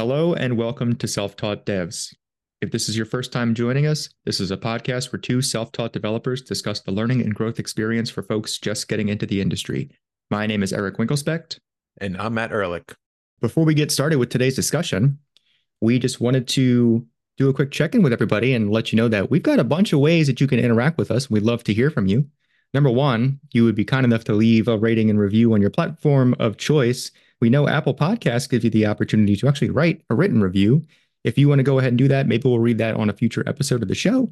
Hello and welcome to Self Taught Devs. If this is your first time joining us, this is a podcast where two self taught developers discuss the learning and growth experience for folks just getting into the industry. My name is Eric Winkelspecht. And I'm Matt Ehrlich. Before we get started with today's discussion, we just wanted to do a quick check in with everybody and let you know that we've got a bunch of ways that you can interact with us. We'd love to hear from you. Number one, you would be kind enough to leave a rating and review on your platform of choice we know Apple Podcasts gives you the opportunity to actually write a written review. If you want to go ahead and do that, maybe we'll read that on a future episode of the show.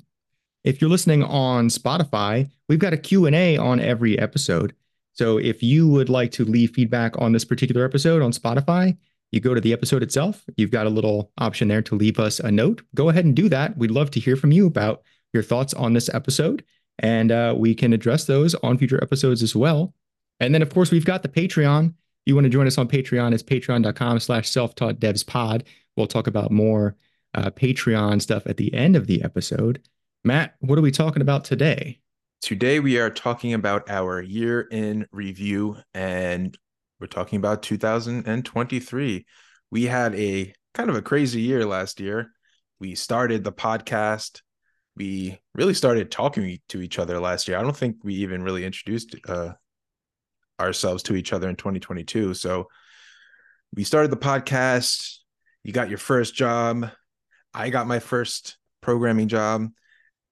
If you're listening on Spotify, we've got a Q&A on every episode. So if you would like to leave feedback on this particular episode on Spotify, you go to the episode itself. You've got a little option there to leave us a note. Go ahead and do that. We'd love to hear from you about your thoughts on this episode, and uh, we can address those on future episodes as well. And then, of course, we've got the Patreon you want to join us on Patreon, it's patreon.com slash self-taught devs pod. We'll talk about more uh, Patreon stuff at the end of the episode. Matt, what are we talking about today? Today we are talking about our year in review and we're talking about 2023. We had a kind of a crazy year last year. We started the podcast. We really started talking to each other last year. I don't think we even really introduced uh, ourselves to each other in 2022. So we started the podcast. You got your first job. I got my first programming job.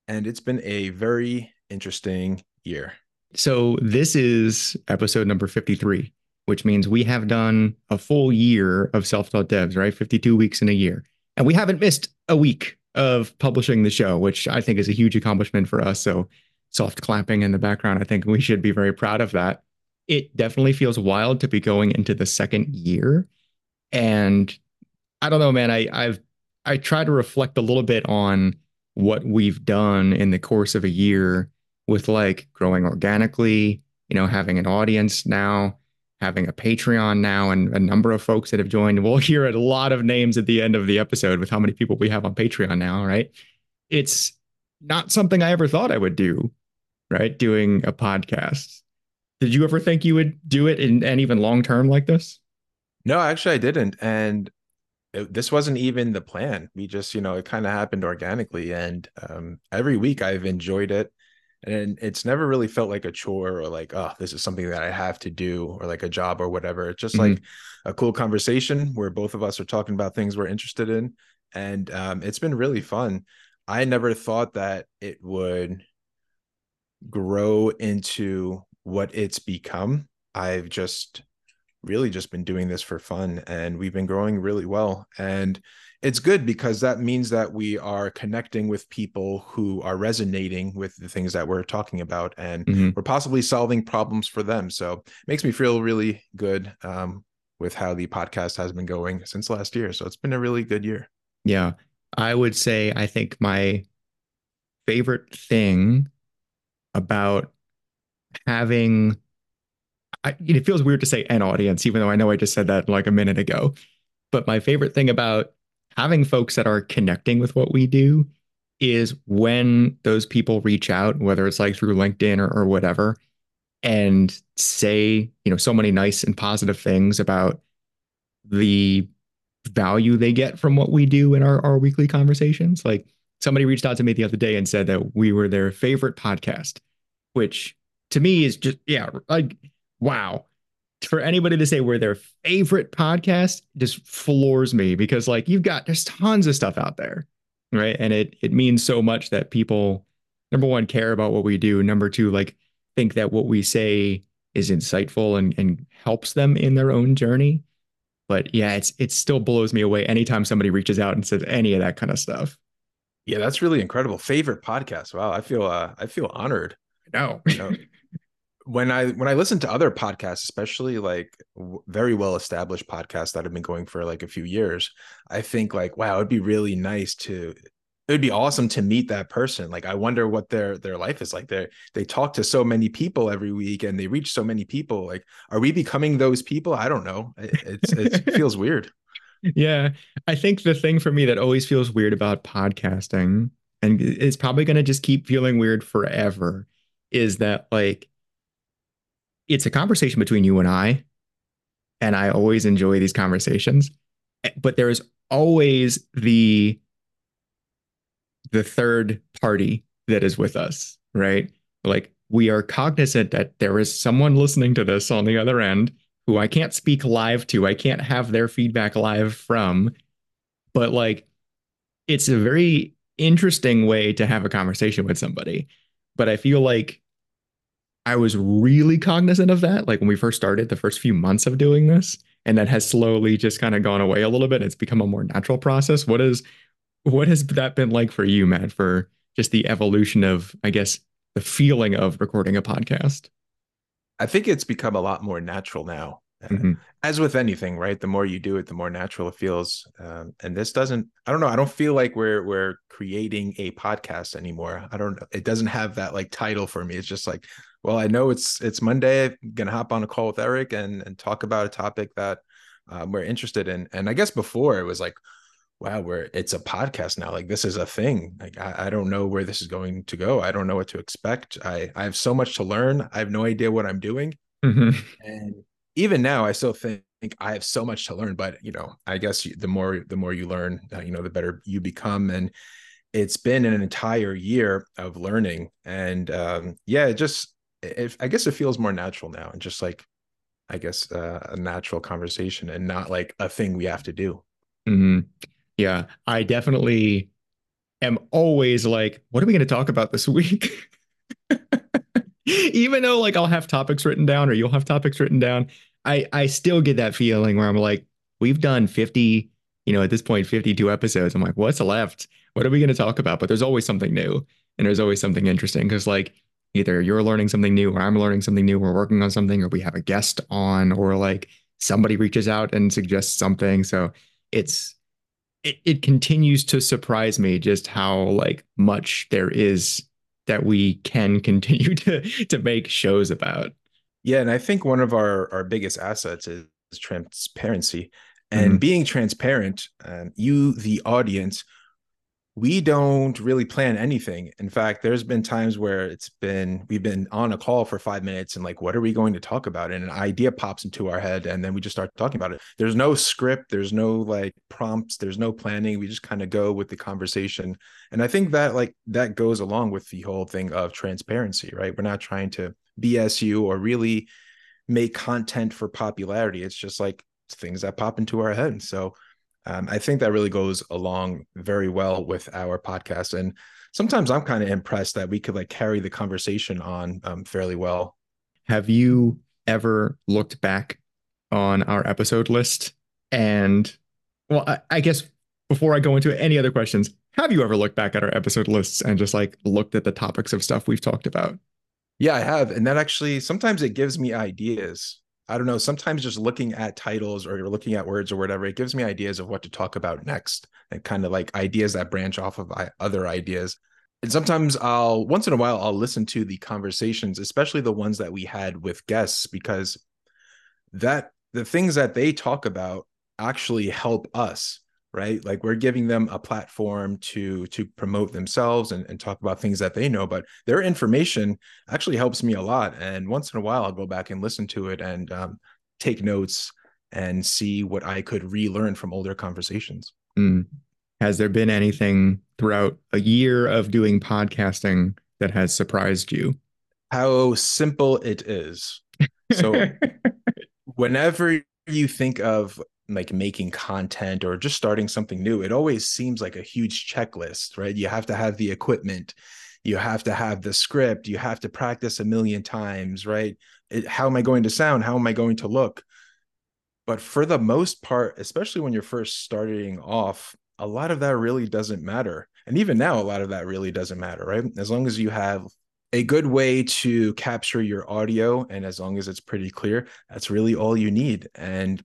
And it's been a very interesting year. So this is episode number 53, which means we have done a full year of self taught devs, right? 52 weeks in a year. And we haven't missed a week of publishing the show, which I think is a huge accomplishment for us. So soft clapping in the background. I think we should be very proud of that it definitely feels wild to be going into the second year. And I don't know, man. I, I've I try to reflect a little bit on what we've done in the course of a year with like growing organically, you know, having an audience now, having a Patreon now, and a number of folks that have joined. We'll hear a lot of names at the end of the episode with how many people we have on Patreon now, right? It's not something I ever thought I would do, right? Doing a podcast. Did you ever think you would do it in and even long term like this? No, actually, I didn't. And it, this wasn't even the plan. We just, you know, it kind of happened organically. And um, every week I've enjoyed it. And it's never really felt like a chore or like, oh, this is something that I have to do or like a job or whatever. It's just mm-hmm. like a cool conversation where both of us are talking about things we're interested in. And um, it's been really fun. I never thought that it would grow into what it's become. I've just really just been doing this for fun and we've been growing really well. And it's good because that means that we are connecting with people who are resonating with the things that we're talking about and mm-hmm. we're possibly solving problems for them. So it makes me feel really good um, with how the podcast has been going since last year. So it's been a really good year. Yeah. I would say, I think my favorite thing about having I, it feels weird to say an audience, even though I know I just said that like a minute ago. But my favorite thing about having folks that are connecting with what we do is when those people reach out, whether it's like through LinkedIn or, or whatever, and say, you know, so many nice and positive things about the value they get from what we do in our, our weekly conversations. Like somebody reached out to me the other day and said that we were their favorite podcast, which to me is just yeah, like wow. For anybody to say we're their favorite podcast just floors me because like you've got there's tons of stuff out there, right? And it it means so much that people number one care about what we do, number two like think that what we say is insightful and and helps them in their own journey. But yeah, it's it still blows me away anytime somebody reaches out and says any of that kind of stuff. Yeah, that's really incredible. Favorite podcast. Wow, I feel uh I feel honored. No. You know, when I when I listen to other podcasts, especially like w- very well established podcasts that have been going for like a few years, I think like wow, it'd be really nice to it would be awesome to meet that person. Like I wonder what their their life is like. They they talk to so many people every week and they reach so many people. Like are we becoming those people? I don't know. It, it's it feels weird. Yeah, I think the thing for me that always feels weird about podcasting and it's probably going to just keep feeling weird forever is that like it's a conversation between you and I. And I always enjoy these conversations. Eh, but there is always the the third party that is with us, right? Like we are cognizant that there is someone listening to this on the other end who I can't speak live to. I can't have their feedback live from, but like it's a very interesting way to have a conversation with somebody. But I feel like I was really cognizant of that, like when we first started, the first few months of doing this, and that has slowly just kind of gone away a little bit. It's become a more natural process. What is what has that been like for you, Matt, for just the evolution of, I guess, the feeling of recording a podcast? I think it's become a lot more natural now. Mm-hmm. As with anything, right? The more you do it, the more natural it feels. Um, and this doesn't. I don't know. I don't feel like we're we're creating a podcast anymore. I don't. It doesn't have that like title for me. It's just like, well, I know it's it's Monday. I'm gonna hop on a call with Eric and and talk about a topic that um, we're interested in. And I guess before it was like, wow, where it's a podcast now. Like this is a thing. Like I, I, don't know where this is going to go. I don't know what to expect. I, I have so much to learn. I have no idea what I'm doing. Mm-hmm. And even now, I still think I have so much to learn. But you know, I guess the more the more you learn, uh, you know, the better you become. And it's been an entire year of learning. And um, yeah, it just I guess it feels more natural now, and just like I guess uh, a natural conversation, and not like a thing we have to do. Mm-hmm. Yeah, I definitely am always like, what are we going to talk about this week? Even though like I'll have topics written down or you'll have topics written down, I I still get that feeling where I'm like, we've done 50, you know, at this point 52 episodes. I'm like, what's left? What are we going to talk about? But there's always something new and there's always something interesting cuz like either you're learning something new or I'm learning something new, we're working on something or we have a guest on or like somebody reaches out and suggests something. So it's it, it continues to surprise me just how like much there is that we can continue to to make shows about. Yeah, and I think one of our our biggest assets is transparency and mm-hmm. being transparent. Um, you, the audience, we don't really plan anything. In fact, there's been times where it's been we've been on a call for five minutes and like, what are we going to talk about? And an idea pops into our head, and then we just start talking about it. There's no script, there's no like prompts, there's no planning. We just kind of go with the conversation. And I think that like that goes along with the whole thing of transparency, right? We're not trying to BS you or really make content for popularity. It's just like things that pop into our head. So um, I think that really goes along very well with our podcast. And sometimes I'm kind of impressed that we could like carry the conversation on um, fairly well. Have you ever looked back on our episode list? And well, I, I guess before I go into any other questions, have you ever looked back at our episode lists and just like looked at the topics of stuff we've talked about? Yeah, I have. And that actually sometimes it gives me ideas I don't know, sometimes just looking at titles or you're looking at words or whatever, it gives me ideas of what to talk about next and kind of like ideas that branch off of other ideas. And sometimes I'll, once in a while, I'll listen to the conversations, especially the ones that we had with guests, because that the things that they talk about actually help us right? Like we're giving them a platform to to promote themselves and, and talk about things that they know but their information actually helps me a lot and once in a while i'll go back and listen to it and um, take notes and see what i could relearn from older conversations. Mm. has there been anything throughout a year of doing podcasting that has surprised you? How simple it is. So whenever you think of like making content or just starting something new, it always seems like a huge checklist, right? You have to have the equipment, you have to have the script, you have to practice a million times, right? It, how am I going to sound? How am I going to look? But for the most part, especially when you're first starting off, a lot of that really doesn't matter. And even now, a lot of that really doesn't matter, right? As long as you have a good way to capture your audio and as long as it's pretty clear, that's really all you need. And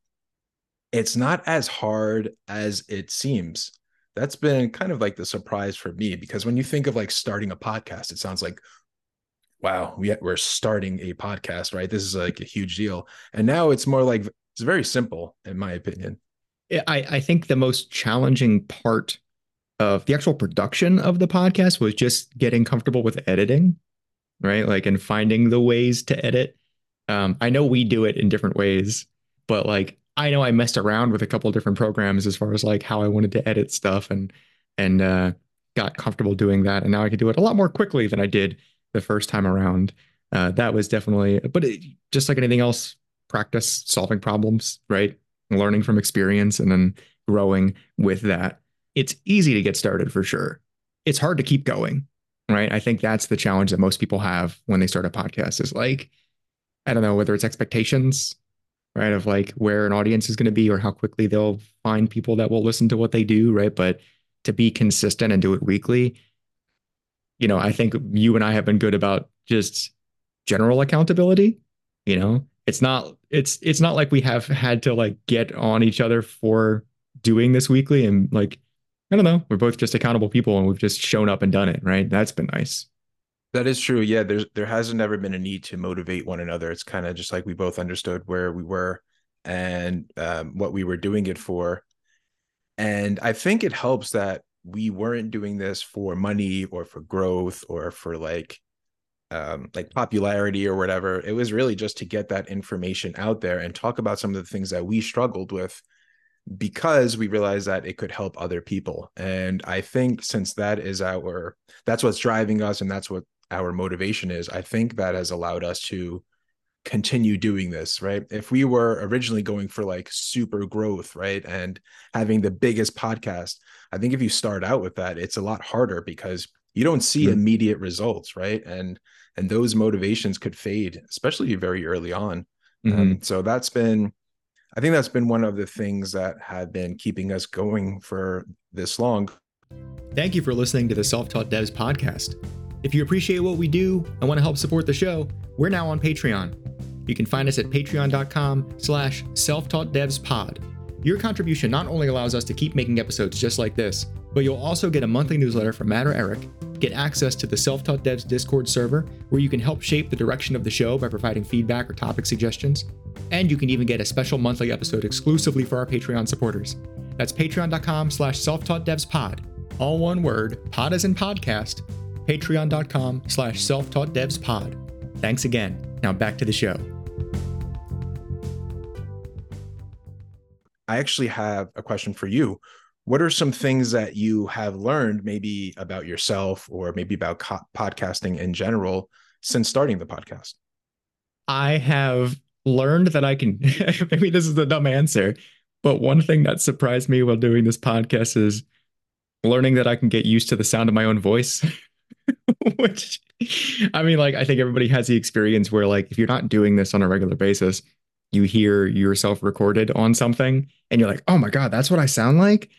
it's not as hard as it seems. That's been kind of like the surprise for me because when you think of like starting a podcast, it sounds like, wow, we, we're starting a podcast, right? This is like a huge deal. And now it's more like it's very simple, in my opinion. I, I think the most challenging part of the actual production of the podcast was just getting comfortable with editing, right? Like, and finding the ways to edit. Um, I know we do it in different ways, but like I know I messed around with a couple of different programs as far as like how I wanted to edit stuff and and uh, got comfortable doing that, and now I can do it a lot more quickly than I did the first time around. Uh, that was definitely, but it, just like anything else, practice solving problems, right? Learning from experience and then growing with that. It's easy to get started for sure. It's hard to keep going, right? I think that's the challenge that most people have when they start a podcast is like, I don't know whether it's expectations, right? Of like where an audience is going to be or how quickly they'll find people that will listen to what they do, right? But to be consistent and do it weekly, you know, I think you and I have been good about just general accountability. You know, it's not it's it's not like we have had to like get on each other for doing this weekly and like I don't know, we're both just accountable people and we've just shown up and done it, right? That's been nice. That is true. Yeah, there's there hasn't ever been a need to motivate one another. It's kind of just like we both understood where we were and um, what we were doing it for. And I think it helps that we weren't doing this for money or for growth or for like um, like popularity or whatever. It was really just to get that information out there and talk about some of the things that we struggled with because we realized that it could help other people. And I think since that is our that's what's driving us and that's what our motivation is, I think that has allowed us to continue doing this, right? If we were originally going for like super growth, right? And having the biggest podcast, I think if you start out with that, it's a lot harder because you don't see mm-hmm. immediate results, right? And and those motivations could fade, especially very early on. Mm-hmm. Um, so that's been I think that's been one of the things that have been keeping us going for this long. Thank you for listening to the Self Taught Devs podcast. If you appreciate what we do and want to help support the show, we're now on Patreon. You can find us at patreon.com slash self-taught-devs-pod. Your contribution not only allows us to keep making episodes just like this, but you'll also get a monthly newsletter from Matt or Eric, get access to the Self Taught Devs Discord server, where you can help shape the direction of the show by providing feedback or topic suggestions, and you can even get a special monthly episode exclusively for our Patreon supporters. That's patreon.com slash self-taught-devs-pod. All one word, pod as in podcast, patreon.com slash self-taught-devs-pod. Thanks again. Now back to the show. I actually have a question for you. What are some things that you have learned, maybe about yourself or maybe about co- podcasting in general, since starting the podcast? I have learned that I can, maybe this is a dumb answer, but one thing that surprised me while doing this podcast is learning that I can get used to the sound of my own voice. Which, I mean, like, I think everybody has the experience where, like, if you're not doing this on a regular basis, you hear yourself recorded on something and you're like, oh my God, that's what I sound like.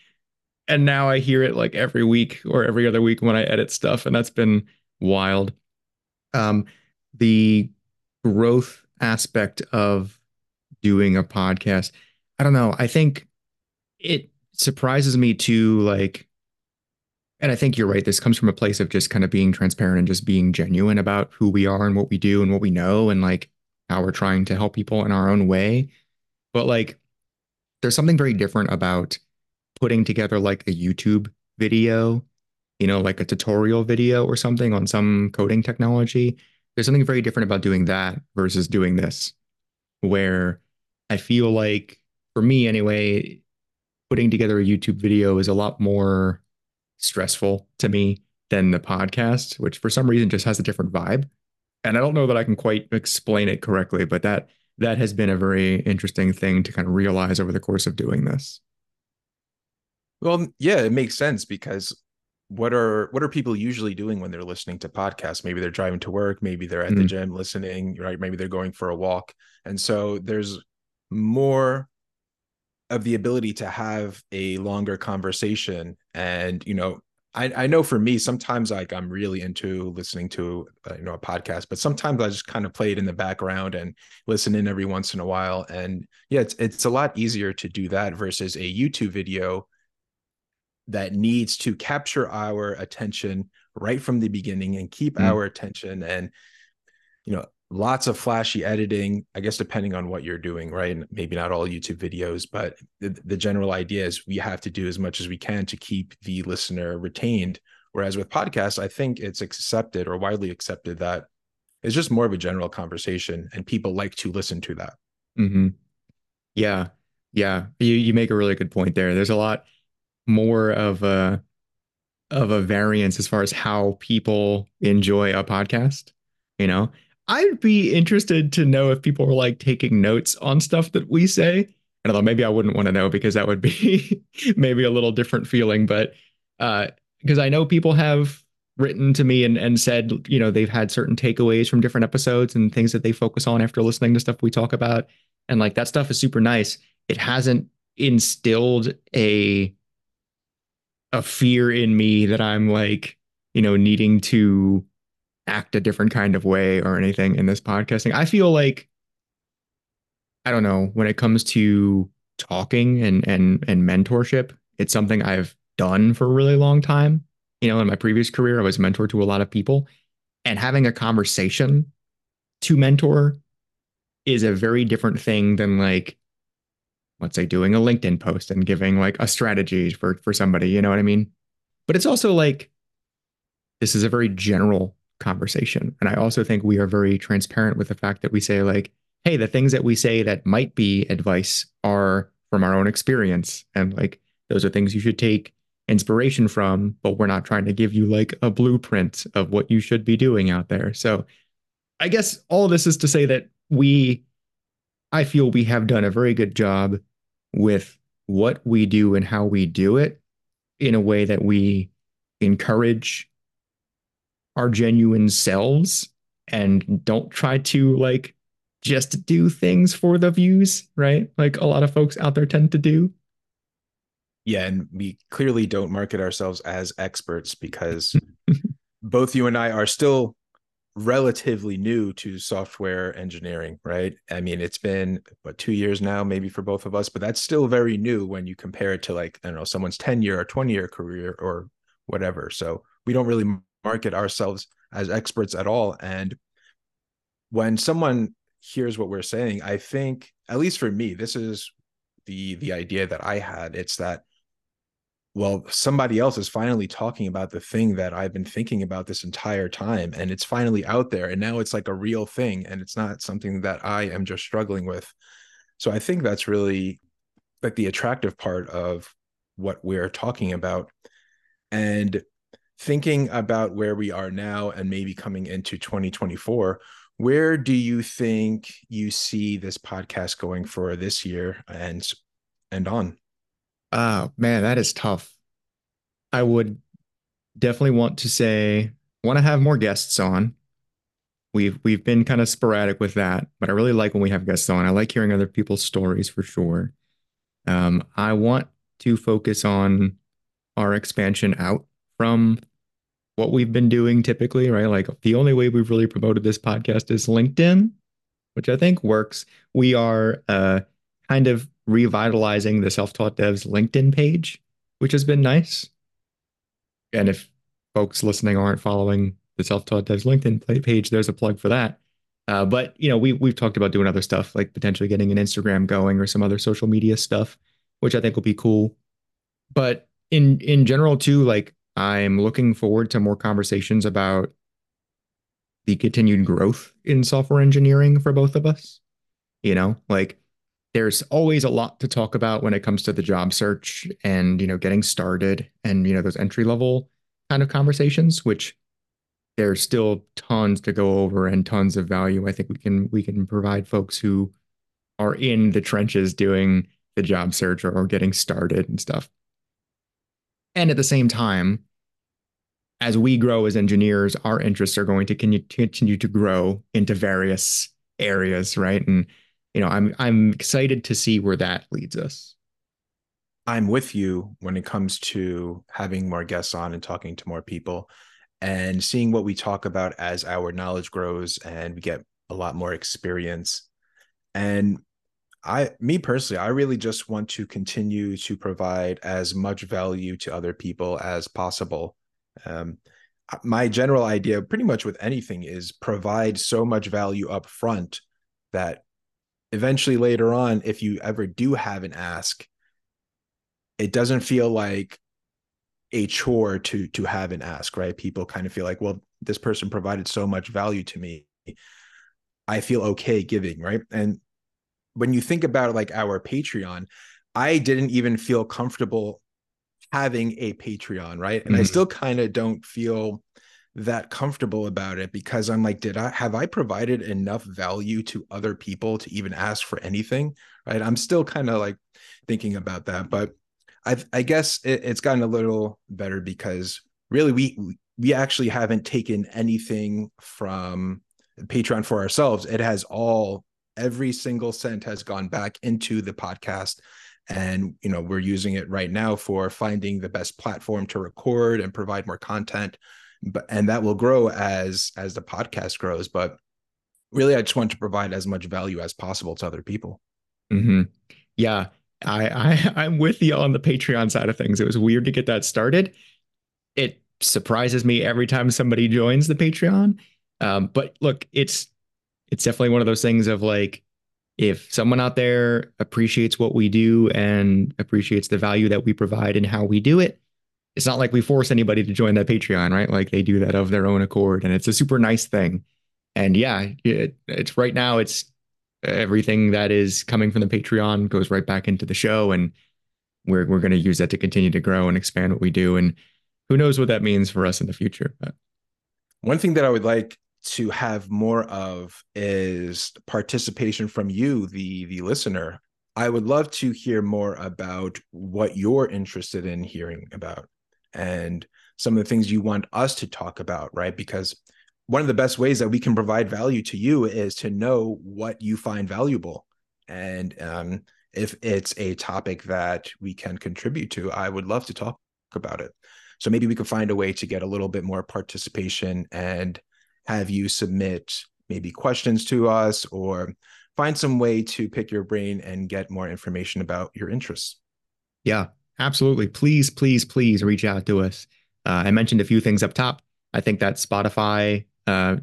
And now I hear it like every week or every other week when I edit stuff. And that's been wild. Um, the growth aspect of doing a podcast. I don't know. I think it surprises me too, like, and I think you're right. This comes from a place of just kind of being transparent and just being genuine about who we are and what we do and what we know and like how we're trying to help people in our own way. But like, there's something very different about putting together like a YouTube video, you know, like a tutorial video or something on some coding technology there's something very different about doing that versus doing this, where I feel like, for me anyway, putting together a YouTube video is a lot more stressful to me than the podcast, which for some reason just has a different vibe. And I don't know that I can quite explain it correctly, but that that has been a very interesting thing to kind of realize over the course of doing this. Well, yeah, it makes sense because what are what are people usually doing when they're listening to podcasts maybe they're driving to work maybe they're at mm-hmm. the gym listening right maybe they're going for a walk and so there's more of the ability to have a longer conversation and you know I, I know for me sometimes like i'm really into listening to uh, you know a podcast but sometimes i just kind of play it in the background and listen in every once in a while and yeah it's, it's a lot easier to do that versus a youtube video that needs to capture our attention right from the beginning and keep mm. our attention and you know lots of flashy editing i guess depending on what you're doing right and maybe not all youtube videos but the, the general idea is we have to do as much as we can to keep the listener retained whereas with podcasts i think it's accepted or widely accepted that it's just more of a general conversation and people like to listen to that mm-hmm. yeah Yeah, you you make a really good point there. There's a lot more of a of a variance as far as how people enjoy a podcast. You know, I'd be interested to know if people are like taking notes on stuff that we say. I don't know, maybe I wouldn't want to know because that would be maybe a little different feeling, but uh because I know people have written to me and, and said, you know, they've had certain takeaways from different episodes and things that they focus on after listening to stuff we talk about. And like that stuff is super nice. It hasn't instilled a a fear in me that I'm like, you know, needing to act a different kind of way or anything in this podcasting. I feel like I don't know, when it comes to talking and and and mentorship, it's something I've done for a really long time. You know, in my previous career, I was mentor to a lot of people and having a conversation to mentor is a very different thing than like let's say doing a LinkedIn post and giving like a strategy for for somebody, you know what I mean? But it's also like this is a very general conversation. And I also think we are very transparent with the fact that we say like, hey, the things that we say that might be advice are from our own experience and like those are things you should take inspiration from, but we're not trying to give you like a blueprint of what you should be doing out there. So I guess all this is to say that we I feel we have done a very good job with what we do and how we do it in a way that we encourage our genuine selves and don't try to like just do things for the views, right? Like a lot of folks out there tend to do. Yeah, and we clearly don't market ourselves as experts because both you and I are still relatively new to software engineering, right? I mean, it's been what two years now, maybe for both of us, but that's still very new when you compare it to like, I don't know, someone's 10 year or 20 year career or whatever. So we don't really market ourselves as experts at all. And when someone hears what we're saying, I think, at least for me, this is the the idea that I had. It's that well, somebody else is finally talking about the thing that I've been thinking about this entire time. And it's finally out there. And now it's like a real thing. And it's not something that I am just struggling with. So I think that's really like the attractive part of what we're talking about. And thinking about where we are now and maybe coming into 2024, where do you think you see this podcast going for this year and and on? Oh, man, that is tough. I would definitely want to say want to have more guests on. We've we've been kind of sporadic with that, but I really like when we have guests on. I like hearing other people's stories for sure. Um, I want to focus on our expansion out from what we've been doing typically, right? Like the only way we've really promoted this podcast is LinkedIn, which I think works. We are uh, kind of revitalizing the self-taught devs LinkedIn page, which has been nice. And if folks listening aren't following the self-taught devs LinkedIn page, there's a plug for that. Uh, but you know, we we've talked about doing other stuff like potentially getting an Instagram going or some other social media stuff, which I think will be cool. But in in general too, like I'm looking forward to more conversations about the continued growth in software engineering for both of us. You know, like there's always a lot to talk about when it comes to the job search and you know getting started and you know those entry level kind of conversations which there's still tons to go over and tons of value i think we can we can provide folks who are in the trenches doing the job search or, or getting started and stuff and at the same time as we grow as engineers our interests are going to continue to grow into various areas right and you know, I'm I'm excited to see where that leads us. I'm with you when it comes to having more guests on and talking to more people and seeing what we talk about as our knowledge grows and we get a lot more experience. And I me personally, I really just want to continue to provide as much value to other people as possible. Um, my general idea pretty much with anything is provide so much value up front that eventually later on, if you ever do have an ask, it doesn't feel like a chore to to have an ask, right? People kind of feel like, well, this person provided so much value to me. I feel okay giving, right? And when you think about like our Patreon, I didn't even feel comfortable having a Patreon, right? And mm-hmm. I still kind of don't feel that comfortable about it because I'm like, did I have I provided enough value to other people to even ask for anything? Right. I'm still kind of like thinking about that, but I I guess it, it's gotten a little better because really we we actually haven't taken anything from Patreon for ourselves. It has all every single cent has gone back into the podcast and you know we're using it right now for finding the best platform to record and provide more content but and that will grow as as the podcast grows. But really i just want to provide as much value as possible to other people. Mm-hmm. yeah I, I i'm with you on the patreon side of things. It was weird to get that started. It surprises me every time somebody joins the patreon. Um, but look it's it's definitely one of those things of like if someone out there appreciates what we do and appreciates the value that we provide and how we do it it's not like we force anybody to join that Patreon, right? Like they do that of their own accord, and it's a super nice thing. And yeah, it, it's right now. It's everything that is coming from the Patreon goes right back into the show, and we're we're going to use that to continue to grow and expand what we do. And who knows what that means for us in the future? But. One thing that I would like to have more of is participation from you, the the listener. I would love to hear more about what you're interested in hearing about and some of the things you want us to talk about, right? Because one of the best ways that we can provide value to you is to know what you find valuable. And um, if it's a topic that we can contribute to, I would love to talk about it. So maybe we could find a way to get a little bit more participation and have you submit maybe questions to us or find some way to pick your brain and get more information about your interests. Yeah, absolutely. Please, please, please reach out to us. Uh, I mentioned a few things up top. I think that Spotify, uh,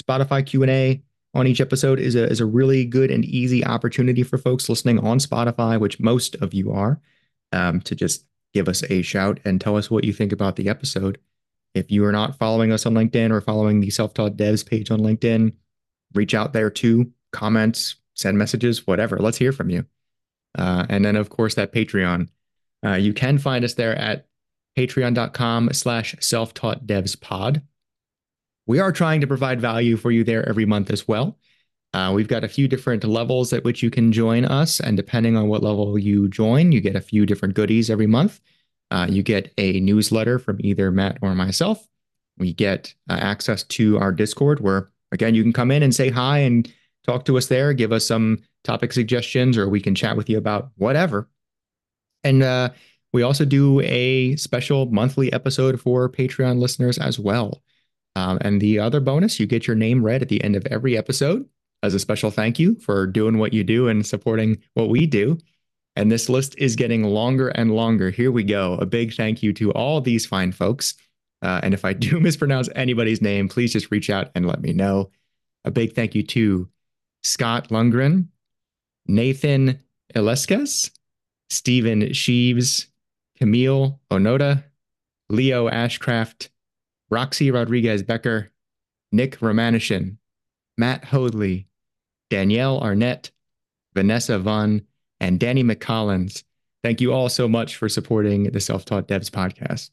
Spotify Q and A on each episode is a is a really good and easy opportunity for folks listening on Spotify, which most of you are, um, to just give us a shout and tell us what you think about the episode. If you are not following us on LinkedIn or following the Self Taught Devs page on LinkedIn, reach out there too. Comments, send messages, whatever. Let's hear from you. Uh, and then, of course, that Patreon. Uh, you can find us there at patreon.com slash self-taught devs pod. We are trying to provide value for you there every month as well. Uh, we've got a few different levels at which you can join us. And depending on what level you join, you get a few different goodies every month. Uh, you get a newsletter from either Matt or myself. We get uh, access to our Discord where, again, you can come in and say hi and talk to us there, give us some topic suggestions, or we can chat with you about whatever. And uh, we also do a special monthly episode for Patreon listeners as well. Um, and the other bonus, you get your name read at the end of every episode as a special thank you for doing what you do and supporting what we do. And this list is getting longer and longer. Here we go. A big thank you to all these fine folks. Uh, and if I do mispronounce anybody's name, please just reach out and let me know. A big thank you to Scott Lundgren, Nathan Ilesquez, Stephen Sheaves, Camille Onoda, Leo Ashcraft, Roxy Rodriguez Becker, Nick Romanishin, Matt Hoadley, Danielle Arnett, Vanessa Vaughn, and Danny McCollins. Thank you all so much for supporting the Self Taught Devs podcast.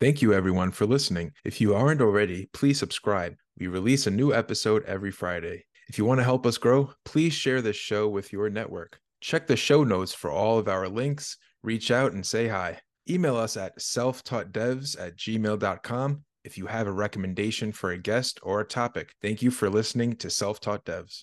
Thank you, everyone, for listening. If you aren't already, please subscribe. We release a new episode every Friday. If you want to help us grow, please share this show with your network. Check the show notes for all of our links. Reach out and say hi. Email us at selftaught.devs at gmail.com if you have a recommendation for a guest or a topic. Thank you for listening to Self Taught Devs.